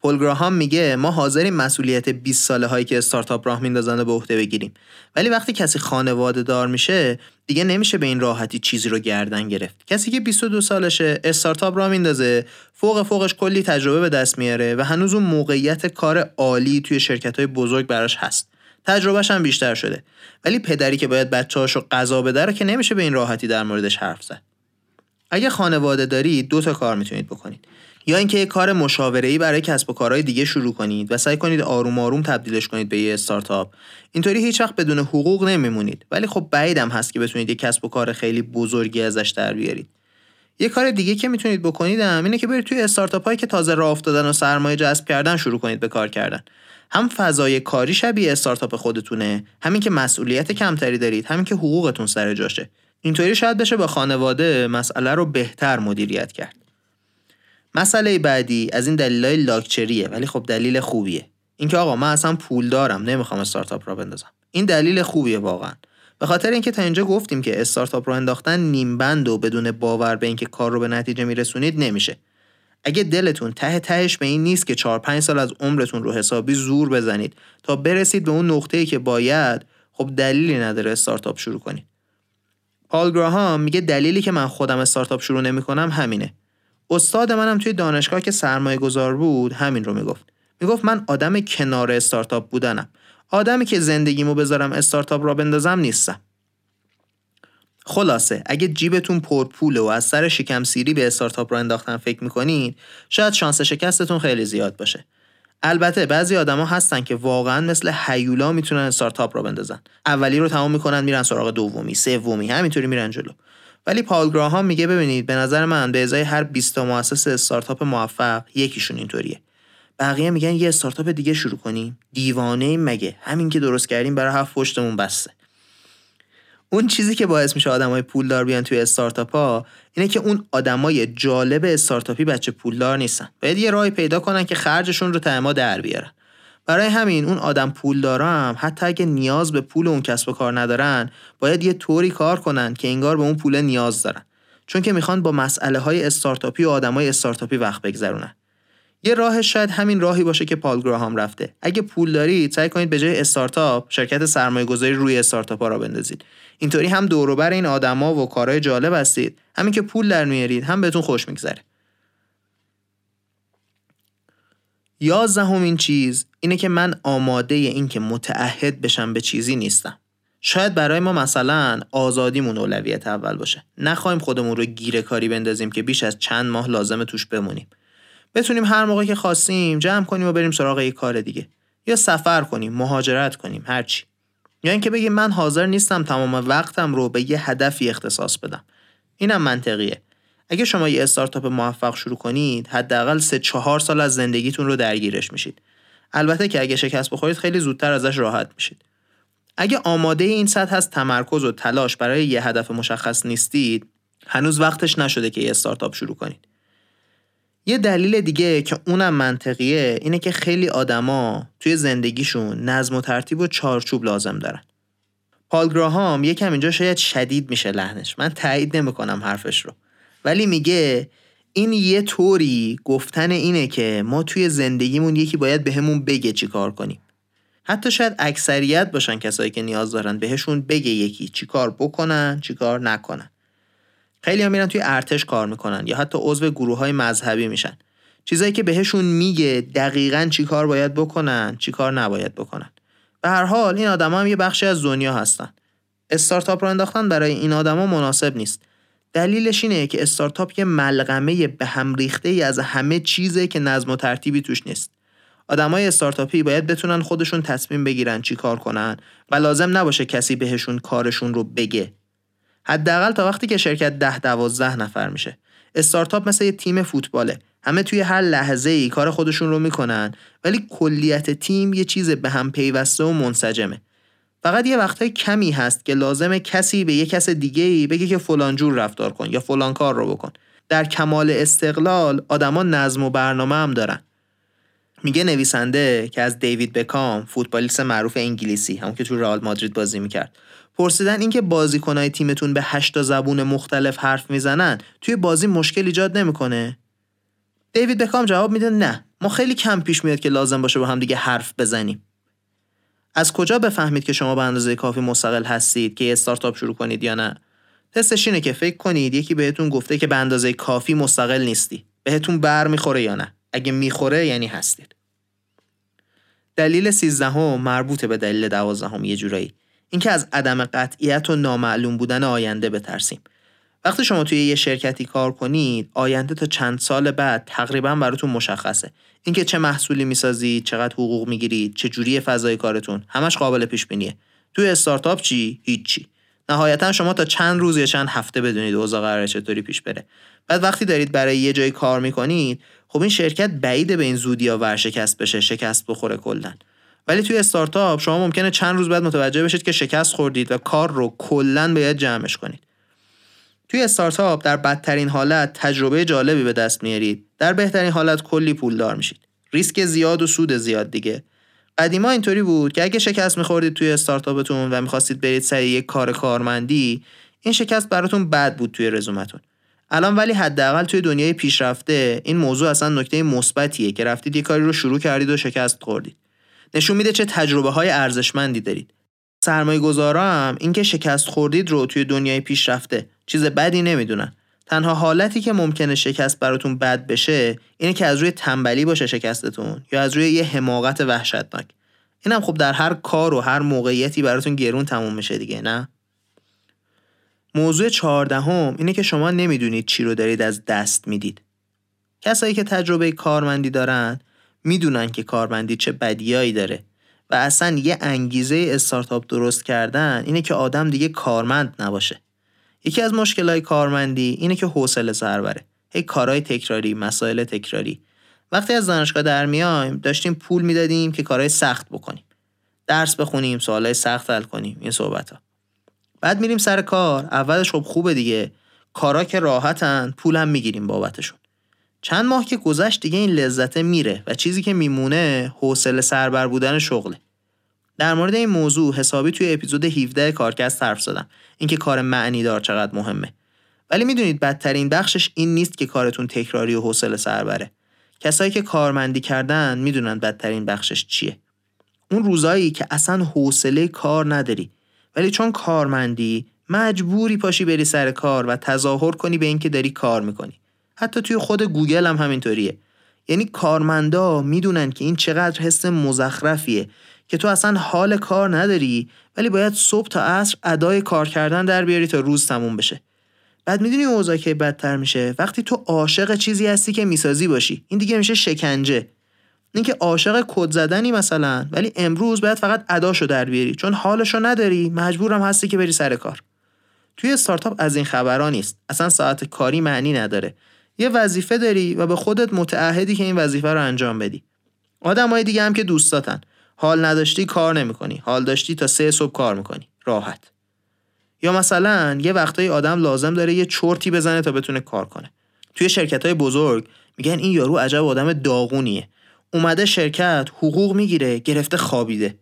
پل گراهام میگه ما حاضریم مسئولیت 20 ساله هایی که استارتاپ راه میندازن به عهده بگیریم. ولی وقتی کسی خانواده دار میشه دیگه نمیشه به این راحتی چیزی رو گردن گرفت. کسی که 22 سالشه استارتاپ راه میندازه فوق فوقش کلی تجربه به دست میاره و هنوز اون موقعیت کار عالی توی شرکت های بزرگ براش هست. تجربهش هم بیشتر شده. ولی پدری که باید بچه‌هاشو غذا بده که نمیشه به این راحتی در موردش حرف زد. اگه خانواده داری دو تا کار می‌تونید بکنید. یا اینکه یه کار مشاوره‌ای برای کسب و کارهای دیگه شروع کنید و سعی کنید آروم آروم تبدیلش کنید به یه استارتاپ. اینطوری هیچ وقت بدون حقوق نمیمونید. ولی خب بعیدم هست که بتونید یه کسب و کار خیلی بزرگی ازش در بیارید. یه کار دیگه که می‌تونید بکنید هم اینه که برید توی استارتاپ هایی که تازه راه افتادن و سرمایه جذب کردن شروع کنید به کار کردن. هم فضای کاری شبیه استارتاپ خودتونه همین که مسئولیت کمتری دارید همین که حقوقتون سر جاشه. اینطوری شاید بشه با خانواده مسئله رو بهتر مدیریت کرد. مسئله بعدی از این دلیلای لاکچریه ولی خب دلیل خوبیه. اینکه آقا من اصلا پول دارم نمی‌خوام استارتاپ را بندازم. این دلیل خوبیه واقعا. به خاطر اینکه تا اینجا گفتیم که استارتاپ رو انداختن نیم بند و بدون باور به اینکه کار رو به نتیجه میرسونید نمیشه. اگه دلتون ته تهش به این نیست که 4 5 سال از عمرتون رو حسابی زور بزنید تا برسید به اون نقطه‌ای که باید خب دلیلی نداره استارتاپ شروع کنید. پال گراهام میگه دلیلی که من خودم استارتاپ شروع نمی‌کنم همینه. استاد منم توی دانشگاه که سرمایه گذار بود همین رو می‌گفت. می‌گفت من آدم کنار استارتاپ بودنم. آدمی که زندگیمو بذارم استارتاپ را بندازم نیستم. خلاصه اگه جیبتون پرپوله و از سر شکم سیری به استارتاپ را انداختن فکر می‌کنید شاید شانس شکستتون خیلی زیاد باشه. البته بعضی آدما هستن که واقعا مثل هیولا می‌تونن استارتاپ را بندازن. اولی رو تمام می‌کنن میرن سراغ دومی سومی همینطوری میرن جلو. ولی پال گراهام میگه ببینید به نظر من به ازای هر 20 تا مؤسس استارتاپ موفق یکیشون اینطوریه. بقیه میگن یه استارتاپ دیگه شروع کنیم. دیوانه مگه؟ همین که درست کردیم برای هفت پشتمون بسته. اون چیزی که باعث میشه آدمای پولدار بیان توی استارتاپ ها اینه که اون آدمای جالب استارتاپی بچه پولدار نیستن. باید یه راهی پیدا کنن که خرجشون رو تعما در بیارن. برای همین اون آدم پول دارم حتی اگه نیاز به پول اون کسب و کار ندارن باید یه طوری کار کنن که انگار به اون پول نیاز دارن. چون که می‌خوان با مسئله های استارتاپی و آدمای استارتاپی وقت بگذرونن. یه راه شاید همین راهی باشه که پال گراهام رفته. اگه پول دارید سعی کنید به جای استارتاپ شرکت سرمایه گذاری روی استارتاپ ها را بندازید. اینطوری هم دوروبر این آدما و کارهای جالب هستید. همین که پول در میارید هم بهتون خوش میگذره. یازدهمین چیز اینه که من آماده این که متعهد بشم به چیزی نیستم. شاید برای ما مثلا آزادیمون اولویت اول باشه. نخواهیم خودمون رو گیره کاری بندازیم که بیش از چند ماه لازم توش بمونیم. بتونیم هر موقع که خواستیم جمع کنیم و بریم سراغ یک کار دیگه. یا سفر کنیم مهاجرت کنیم هرچی یا اینکه بگیم من حاضر نیستم تمام وقتم رو به یه هدفی اختصاص بدم. اینم منطقیه. اگه شما یه استارتاپ موفق شروع کنید حداقل سه چهار سال از زندگیتون رو درگیرش میشید. البته که اگه شکست بخورید خیلی زودتر ازش راحت میشید. اگه آماده این سطح از تمرکز و تلاش برای یه هدف مشخص نیستید هنوز وقتش نشده که یه استارتاپ شروع کنید. یه دلیل دیگه که اونم منطقیه اینه که خیلی آدما توی زندگیشون نظم و ترتیب و چارچوب لازم دارن. پال گراهام یکم اینجا شاید شدید میشه لحنش. من تایید نمی‌کنم حرفش رو. ولی میگه این یه طوری گفتن اینه که ما توی زندگیمون یکی باید بهمون به بگه چی کار کنیم. حتی شاید اکثریت باشن کسایی که نیاز دارن بهشون بگه یکی چی کار بکنن چی کار نکنن. خیلی هم میرن توی ارتش کار می‌کنن یا حتی عضو گروه های مذهبی میشن. چیزایی که بهشون میگه دقیقا چی کار باید بکنن چی کار نباید بکنن. به هر حال این آدما هم یه بخشی از دنیا هستن. استارتاپ رو انداختن برای این آدما مناسب نیست. دلیلش اینه که استارتاپ یه ملغمه به هم ریخته ای از همه چیزه که نظم و ترتیبی توش نیست. آدمای استارتاپی باید بتونن خودشون تصمیم بگیرن چی کار کنن و لازم نباشه کسی بهشون کارشون رو بگه. حداقل تا وقتی که شرکت ده دوازده نفر میشه. استارتاپ مثل یه تیم فوتباله. همه توی هر لحظه ای کار خودشون رو می‌کنن ولی کلیت تیم یه چیز به هم پیوسته و منسجمه. فقط یه وقتهای کمی هست که لازمه کسی به یه کس دیگه ای بگه که فلان جور رفتار کن یا فلان کار رو بکن. در کمال استقلال آدما نظم و برنامه هم دارن. میگه نویسنده که از دیوید بکام فوتبالیست معروف انگلیسی همون که تو رئال مادرید بازی می‌کرد. پرسیدن اینکه بازیکنهای تیمتون به هشتا زبون مختلف حرف می‌زنن توی بازی مشکل ایجاد نمی‌کنه؟ دیوید بکام جواب میده نه. ما خیلی کم پیش میاد که لازم باشه با هم دیگه حرف بزنیم. از کجا بفهمید که شما به اندازه کافی مستقل هستید که استارتاپ شروع کنید یا نه؟ تستش اینه که فکر کنید یکی بهتون گفته که به اندازه کافی مستقل نیستی. بهتون بر می‌خوره یا نه؟ اگه می‌خوره یعنی هستید. دلیل سیزدهم مربوط به دلیل دوازدهم یه جورایی. اینکه از عدم قطعیت و نامعلوم بودن آینده بترسیم. وقتی شما توی یه شرکتی کار کنید آینده تا چند سال بعد تقریبا براتون مشخصه. اینکه چه محصولی می‌سازید چقدر حقوق می‌گیرید چه جوری فضای کارتون همش قابل پیش بینیه توی استارتاپ چی؟ هیچی. نهایتا شما تا چند روز یا چند هفته بدونید اوضاع قرار چطوری پیش بره. بعد وقتی دارید برای یه جای کار می‌کنید خب این شرکت بعیده به این زودی یا ورشکست بشه شکست بخوره کلا. ولی توی استارتاپ شما ممکنه چند روز بعد متوجه بشید که شکست خوردید و کار رو کلا باید جمعش کنید. توی استارتاپ در بدترین حالت تجربه جالبی به دست میارید. در بهترین حالت کلی پولدار میشید. ریسک زیاد و سود زیاد دیگه. قدیما اینطوری بود که اگه شکست میخوردید توی استارتاپتون و می‌خواستید برید سر یک کار کارمندی این شکست براتون بد بود توی رزومتون. الان ولی حداقل توی دنیای پیشرفته این موضوع اصلا نکته مثبتیه که رفتید یه کاری رو شروع کردید و شکست خوردید. نشون میده چه تجربه های ارزشمندی دارید. سرمایه گذارا هم اینکه شکست خوردید رو توی دنیای پیشرفته. چیز بدی نمی‌دونن تنها حالتی که ممکنه شکست براتون بد بشه اینه که از روی تنبلی باشه شکستتون یا از روی یه حماقت وحشتناک. اینم خب در هر کار و هر موقعیتی براتون گرون تموم میشه دیگه نه؟ موضوع چهاردهم اینه که شما نمی‌دونید چی رو دارید از دست می‌دید. کسایی که تجربه کارمندی دارن می‌دونن که کارمندی چه بدیایی داره. و اصلا یه انگیزه استارتاپ درست کردن اینه که آدم دیگه کارمند نباشه. یکی از مشکلهای کارمندی اینه که حوصله سر بره هی کارهای تکراری مسائل تکراری. وقتی از دانشگاه در میایم داشتیم پول می‌دادیم که کارهای سخت بکنیم. درس بخونیم سوالای سخت حل کنیم این صحبت ها بعد میریم سر کار اولش خب خوبه دیگه. کارا که راحتن پول می‌گیریم بابتشون. چند ماه که گذشت دیگه این لذته میره و چیزی که میمونه حوصله سربر بودن شغله. در مورد این موضوع حسابی توی اپیزود 17 کارکست حرف زدم. اینکه کار معنی دار چقدر مهمه. ولی می‌دونید بدترین بخشش این نیست که کارتون تکراری و حوصله سربره. کسایی که کارمندی کردن می‌دونن بدترین بخشش چیه. اون روزایی که اصلا حوصله کار نداری ولی چون کارمندی مجبوری پاشی بری سر کار و تظاهر کنی به اینکه داری کار می‌کنی. حتی توی خود گوگل هم همینطوریه. یعنی کارمندا می‌دونن که این چقدر حس مزخرفیه که تو اصلا حال کار نداری ولی باید صبح تا عصر ادای کار کردن در بیاری تا روز تموم بشه. بعد می‌دونی اوضاع که بدتر میشه؟ وقتی تو عاشق چیزی هستی که می‌سازی باشی. این دیگه میشه شکنجه. اینکه عاشق کد زدنی مثلا ولی امروز باید فقط اداشو در بیاری. چون حالشو نداری مجبورم هستی که بری سر کار. توی استارتاپ از این خبرها نیست. اصلا ساعت کاری معنی نداره. یه وظیفه داری و به خودت متعهدی که این وظیفه رو انجام بدی. آدمای دیگه هم که دوستاتن. حال نداشتی کار نمی‌کنی. حال داشتی تا سه صبح کار می‌کنی. راحت. یا مثلا یه وقتایی آدم لازم داره یه چرتی بزنه تا بتونه کار کنه. توی شرکت های بزرگ میگن این یارو عجب آدم داغونیه. اومده شرکت حقوق می‌گیره گرفته خوابیده.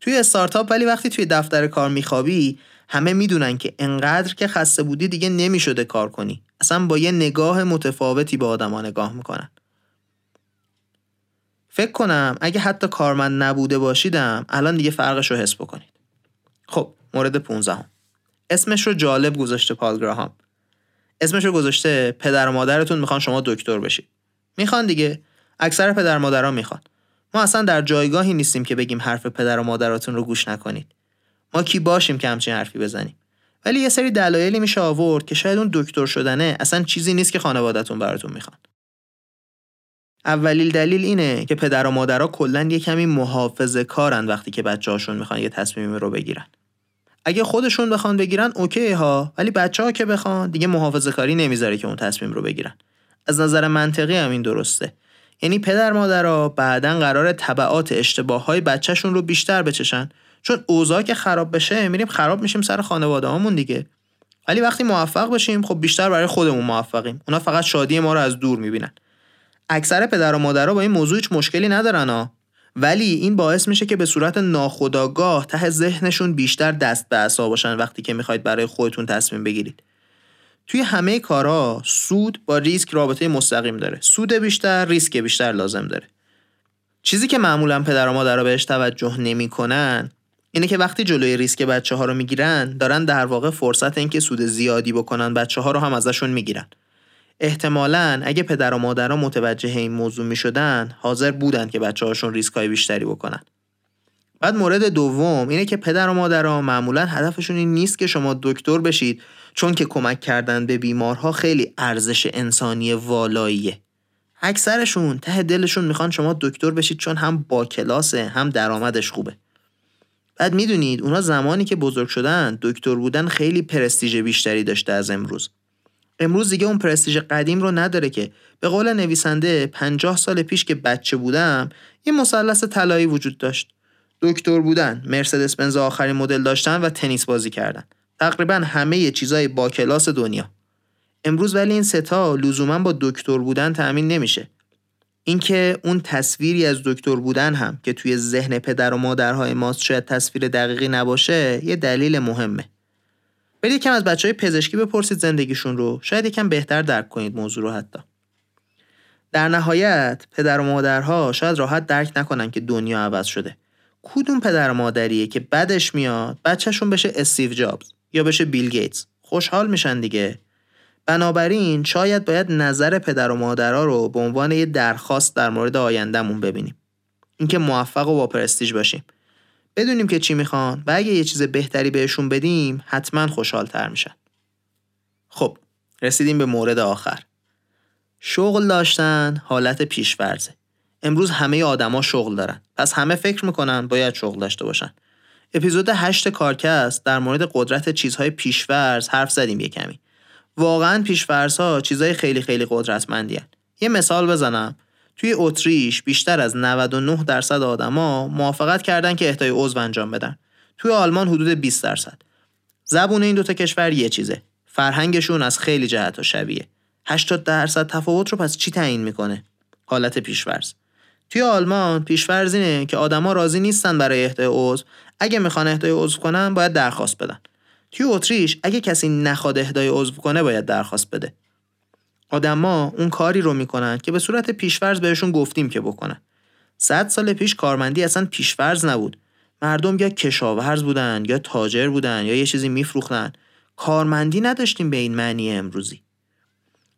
توی استارتاپ ولی وقتی توی دفتر کار میخوابی همه می‌دونن که انقدر که خسته بودی دیگه نمی‌شده کار کنی. اصلا با یه نگاه متفاوتی به آدما نگاه می‌کنن. فکر کنم اگه حتی کارمند نبوده باشیدم الان دیگه فرقش رو حس بکنید. خب مورد 15 هم. اسمش رو جالب گذاشته پال اسمش رو گذاشته پدر و مادرتون می‌خوان شما دکتر بشید. می‌خوان دیگه. اکثر پدر مادرها می‌خوان. ما اصلا در جایگاهی نیستیم که بگیم حرف پدر و مادراتون رو گوش نکنید. ما کی باشیم که همچین حرفی بزنیم؟ ولی یه سری دلایلی میشه آورد که شاید اون دکتر شدنه. اصلا چیزی نیست که خانوادهتون براتون می‌خوان. اولیل دلیل اینه که پدر و مادرها کلا یه کمی محافظه کارن وقتی که بچه هاشون می‌خوان یه تصمیمی رو بگیرن. اگه خودشون بخوان بگیرن اوکی ها. ولی بچه ها که بخوان دیگه محافظه کاری نمی‌ذاره که اون تصمیم رو بگیرن. از نظر منطقی هم این درسته. یعنی پدر مادرها بعدا قرار تبعات اشتباه های بچهشون رو بیشتر بچشن چون اوضاع که خراب بشه میریم خراب میشیم سر خانواده هامون دیگه. ولی وقتی موفق بشیم خب بیشتر برای خودمون موفقیم. اونا فقط شادی ما رو از دور می‌بینن. اکثر پدر و مادرها با این موضوع هیچ مشکلی ندارن ها ولی این باعث میشه که به صورت ناخودآگاه ته ذهنشون بیشتر دست به عصا باشن وقتی که می‌خواید برای خودتون تصمیم بگیرید. توی همه کارا سود با ریسک رابطه مستقیم داره. سود بیشتر ریسک بیشتر لازم داره. چیزی که معمولا پدر و مادرها بهش توجه نمی‌کنن اینه که وقتی جلوی ریسک بچه ها رو می‌گیرن دارن در واقع فرصت اینکه سود زیادی بکنن بچه ها رو هم ازشون می‌گیرن. احتمالا اگه پدر و مادرها متوجه این موضوع می شدن حاضر بودن که بچه هاشون ریسک های بیشتری بکنن. بعد مورد دوم اینه که پدر و مادرها معمولا هدفشون این نیست که شما دکتر بشید چون که کمک کردن به بیمارها خیلی ارزش انسانی والاییه. اکثرشون ته دلشون می‌خوان شما دکتر بشید چون هم با کلاسه هم درآمدش خوبه. بعد می‌دونید اونا زمانی که بزرگ شدن دکتر بودن خیلی پرستیژ بیشتری داشته از امروز. امروز دیگه اون پرستیژ قدیم رو نداره که. به قول نویسنده 50 سال پیش که بچه بودم یه مثلث طلایی وجود داشت. دکتر بودن مرسدس بنز آخرین مدل داشتن و تنیس بازی کردن. تقریبا همه چیزای با کلاس دنیا. امروز ولی این ستا لزوما با دکتر بودن تأمین نمیشه. اینکه اون تصویری از دکتر بودن هم که توی ذهن پدر و مادرهای ماست شاید تصویر دقیقی نباشه یه دلیل مهمه. برید یکم از بچه های پزشکی بپرسید زندگیشون رو. شاید یکم بهتر درک کنید موضوع رو حتی. در نهایت پدر و مادرها شاید راحت درک نکنن که دنیا عوض شده. کدوم پدر و مادریه که بدش میاد؟ بچهشون بشه استیو جابز یا بشه بیل گیتس. خوشحال میشن دیگه. بنابراین شاید باید نظر پدر و مادرها رو به عنوان یه درخواست در مورد آیندهمون ببینیم. اینکه موفق و با پرستیژ باشیم. بدونیم که چی می‌خوان و اگه یه چیز بهتری بهشون بدیم حتما خوشحال تر میشن. خب رسیدیم به مورد آخر. شغل داشتن حالت پیشورزه امروز همه آدما شغل دارن. پس همه فکر می‌کنن باید شغل داشته باشن. اپیزود 8 کارکست در مورد قدرت چیزهای پیشورز حرف زدیم یه کمی. واقعا پیشورزها چیزهای خیلی خیلی قدرتمندی هن. یه مثال بزنم توی اتریش بیشتر از 99 درصد آدما موافقت کردن که اهدای عضو انجام بدن. توی آلمان حدود 20 درصد. زبون این دوتا کشور یه چیزه. فرهنگشون از خیلی جهت شبیه. 80 درصد تفاوت رو پس چی تعیین می‌کنه؟ حالت پیشورز. توی آلمان پیشورز که آدما راضی نیستن برای اهدای عضو. اگه می‌خوان اهدای عضو کنن باید درخواست بدن. توی اتریش اگه کسی نخواد اهدای عضو کنه باید درخواست بده. آدما اون کاری رو می‌کنن که به صورت پیشورز بهشون گفتیم که بکنن. صد سال پیش کارمندی اصلا پیشورز نبود. مردم یا کشاورز بودن یا تاجر بودن یا یه چیزی میفروختن. کارمندی نداشتیم به این معنی امروزی.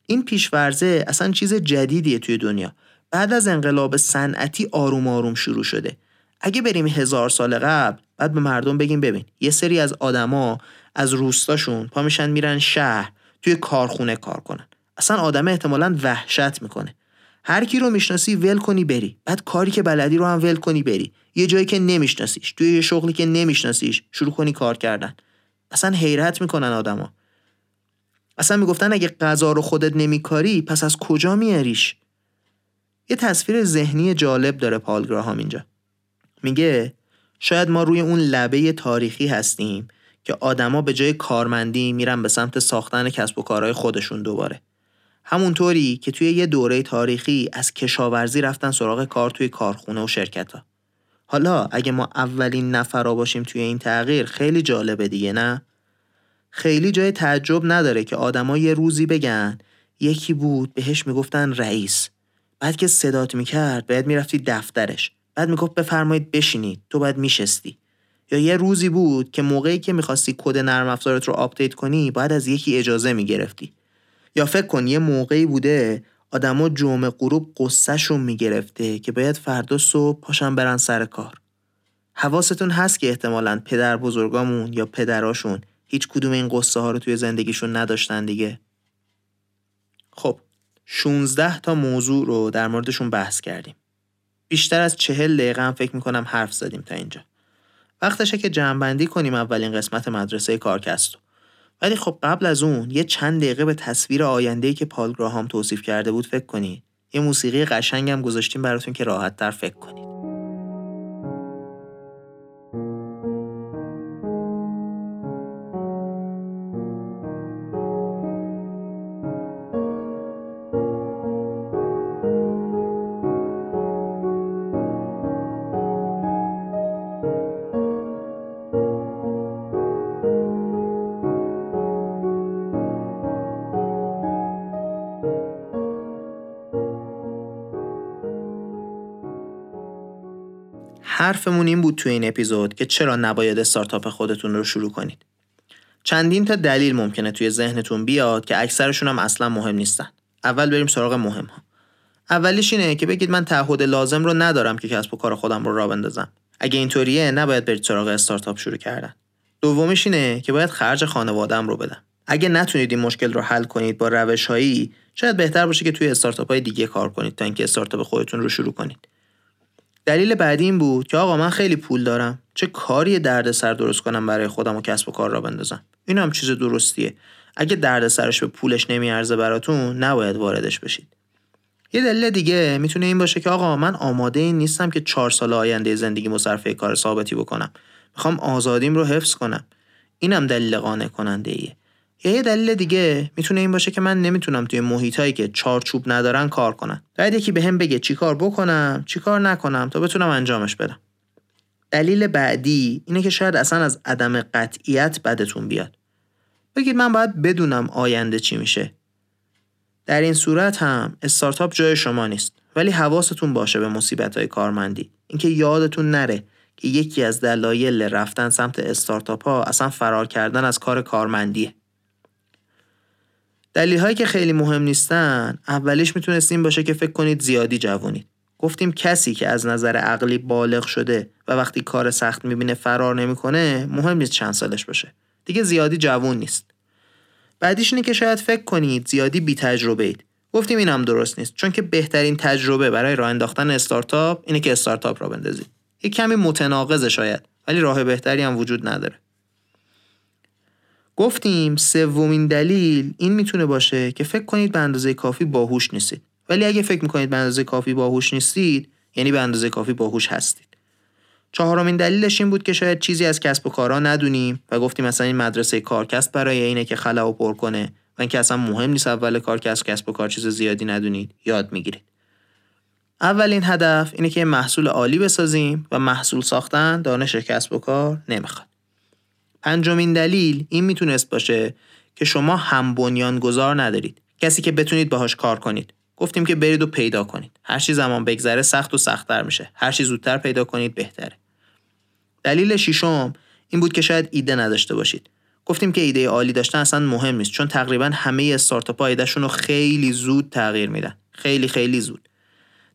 این پیشورزه اصلا چیز جدیدیه توی دنیا. بعد از انقلاب صنعتی آروم آروم شروع شده. اگه بریم هزار سال قبل بعد به مردم بگیم ببین یه سری از آدما از روستاشون پا میشن میرن شهر توی کارخونه کار کنن. اصلا آدم احتمالا وحشت می‌کنه. هر کی رو می‌شناسی ول کنی بری. بعد کاری که بلدی رو هم ول کنی بری. یه جایی که نمیشناسیش توی یه شغلی که نمیشناسیش شروع کنی کار کردن. اصلا حیرت می‌کنن آدما. اصلا می‌گفتن اگه غذا رو خودت نمیکاری پس از کجا میاریش؟ یه تصویر ذهنی جالب داره پالگراهام اینجا. میگه شاید ما روی اون لبه تاریخی هستیم. که آدما به جای کارمندی میرن به سمت ساختن کسب و کارهای خودشون دوباره همونطوری که توی یه دوره تاریخی از کشاورزی رفتن سراغ کار توی کارخونه و شرکت ها. حالا اگه ما اولین نفرا باشیم توی این تغییر خیلی جالبه دیگه نه؟ خیلی جای تعجب نداره که آدما یه روزی بگن یکی بود بهش می‌گفتن رئیس بعد که صدات می‌کرد باید می‌رفتی دفترش بعد می‌گفت بفرمایید بشینید تو باید میشستی یا یه روزی بود که موقعی که می‌خواستی کد نرم افزارت رو update کنی باید از یکی اجازه می‌گرفتی. یا فکر کن یه موقعی بوده آدما جمعه غروب غصه‌شون می‌گرفته که باید فردا صبح پاشن برن سر کار. حواستون هست که احتمالا پدر بزرگامون یا پدراشون هیچ کدوم این غصه ها رو توی زندگیشون نداشتن دیگه؟ خب 16 تا موضوع رو در موردشون بحث کردیم. بیشتر از چهل دقیقه هم فکر می‌کنم حرف زدیم تا اینجا. وقتشه که جمعبندی کنیم اولین قسمت مدرسه کارکستو. ولی خب قبل از اون یه چند دقیقه به تصویر آینده که پال گراهام توصیف کرده بود فکر کنید یه موسیقی قشنگم گذاشتیم براتون که راحت تر فکر کنید. حرفمون این بود تو این اپیزود که چرا نباید استارتاپ خودتون رو شروع کنید. چندین تا دلیل ممکنه توی ذهنتون بیاد که اکثرشون هم اصلا مهم نیستن. اول بریم سراغ مهم ها. اولیش اینه که بگید من تعهد لازم رو ندارم که کسب و کار خودم رو را بندازم. اگه اینطوریه نباید برید سراغ استارتاپ شروع کردن. دومیش اینه که باید خرج خانوادم رو بدم. اگه نتونید این مشکل رو حل کنید با روش هایی شاید بهتر باشه که توی استارتاپ های دیگه کار کنید تا اینکه استارتاپ خودتون رو شروع کنید. دلیل بعدی این بود که آقا من خیلی پول دارم. چه کاری دردسر درست کنم برای خودم و کسب و کار را بندازم؟ این هم چیز درستیه. اگه دردسرش به پولش نمیارزه براتون نباید واردش بشید. یه دلیل دیگه می‌تونه این باشه که آقا من آماده این نیستم که چهار سال آینده زندگی مصرفه کار ثابتی بکنم. می‌خوام آزادیم رو حفظ کنم. اینم دلیل قانع کننده ایه یا یه دلیل دیگه. می‌تونه این باشه که من نمی‌تونم توی محیطایی که چارچوب ندارن کار کنم. باید یکی به هم بگه چی کار بکنم چی کار نکنم تا بتونم انجامش بدم. دلیل بعدی اینه که شاید اصلا از عدم قطعیت بدتون بیاد. بگید من باید بدونم آینده چی میشه. در این صورت هم استارتاپ جای شما نیست ولی حواستون باشه به مصیبت های کارمندی. اینکه یادتون نره که یکی از دلایل رفتن سمت استارتاپ ها اصلا فرار کردن از کار کارمندیه. دلیل هایی که خیلی مهم نیستن اولیش می‌تونست این باشه که فکر کنید زیادی جوونید. گفتیم کسی که از نظر عقلی بالغ شده و وقتی کار سخت می‌بینه فرار نمی‌کنه مهم نیست چند سالش باشه. دیگه زیادی جوون نیست. بعدیش اینه که شاید فکر کنید زیادی بی تجربه اید گفتیم این درست نیست چون که بهترین تجربه برای راه انداختن استارتاپ اینه که استارتاپ را بندازید. یه کمی متناقضه شاید ولی راه بهتری هم وجود نداره. گفتیم سومین دلیل این می‌تونه باشه که فکر کنید به اندازه کافی باهوش نیستید. ولی اگه فکر می‌کنید به اندازه کافی باهوش نیستید یعنی به اندازه کافی باهوش هستید. چهارمین دلیلش این بود که شاید چیزی از کسب و کارا ندونیم و گفتیم مثلا این مدرسه کارکسب برای اینه که خلا و پر کنه و اینکه اصلا مهم نیست اول کار کسب کسب و کار چیز زیادی ندونید یاد می‌گیرید. اولین هدف اینه که محصول عالی بسازیم و محصول ساختن دانش کسب و کار نمی‌خواد. پنجمین دلیل این می‌تونست باشه که شما هم بنیانگذار ندارید. کسی که بتونید باهاش کار کنید. گفتیم که برید و پیدا کنید. هر چی زمان بگذره سخت و سختتر میشه. هر چی زودتر پیدا کنید بهتره. دلیل ششم این بود که شاید ایده نداشته باشید. گفتیم که ایده عالی داشتن اصلا مهم نیست چون تقریبا همه استارتاپ ها ایدهشون رو خیلی زود تغییر میدن. خیلی خیلی زود.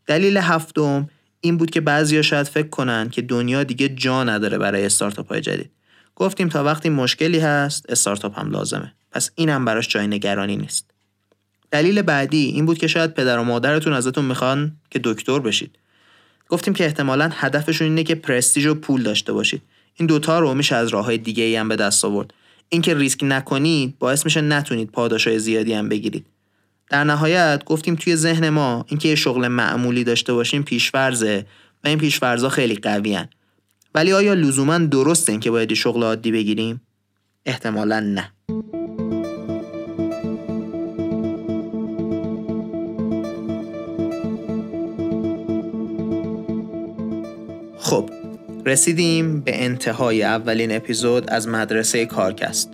دلیل هفتم این بود که بعضیا شاید فکر کنن که دنیا دیگه جا نداره برای استارتاپ های جدید. گفتیم تا وقتی مشکلی هست استارتاپ هم لازمه. پس اینم براش جای نگرانی نیست. دلیل بعدی این بود که شاید پدر و مادرتون ازتون می‌خوان که دکتر بشید. گفتیم که احتمالا هدفشون اینه که پرستیژ و پول داشته باشید. این دوتا رو میشه از راه های دیگه ای هم به دست آورد. اینکه ریسک نکنید باعث میشه نتونید پاداشای زیادی هم بگیرید. در نهایت گفتیم توی ذهن ما اینکه یه شغل معمولی داشته باشیم پیشفرزه و این پیشفرزا خیلی قوی ولی آیا لزوما درسته اینکه باید شغل عادی بگیریم؟ احتمالا نه. خب رسیدیم به انتهای اولین اپیزود از مدرسه کارکست.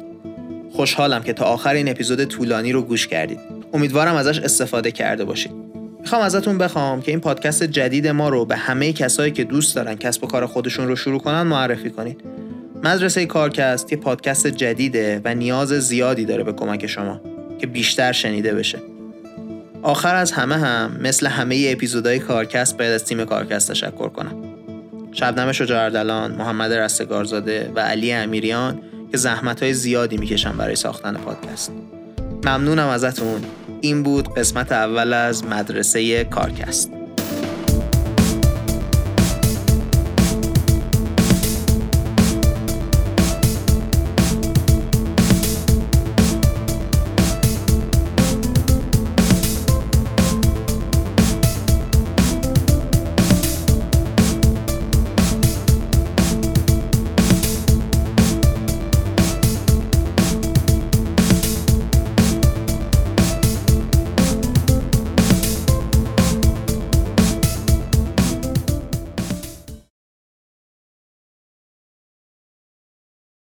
خوشحالم که تا آخر این اپیزود طولانی رو گوش کردید. امیدوارم ازش استفاده کرده باشید. می‌خوام ازتون بخوام که این پادکست جدید ما رو به همه کسایی که دوست دارن کسب و کار خودشون رو شروع کنن معرفی کنید. مدرسه کارکست یه پادکست جدیده و نیاز زیادی داره به کمک شما که بیشتر شنیده بشه. آخر از همه هم مثل همه اپیزودهای کارکست باید از تیم کارکست تشکر کنم. شبنم شجاع محمد رستگارزاده و علی امیریان که زحمت های زیادی می‌کشن برای ساختن پادکست. ممنونم ازتون. این بود قسمت اول از مدرسه کارکست.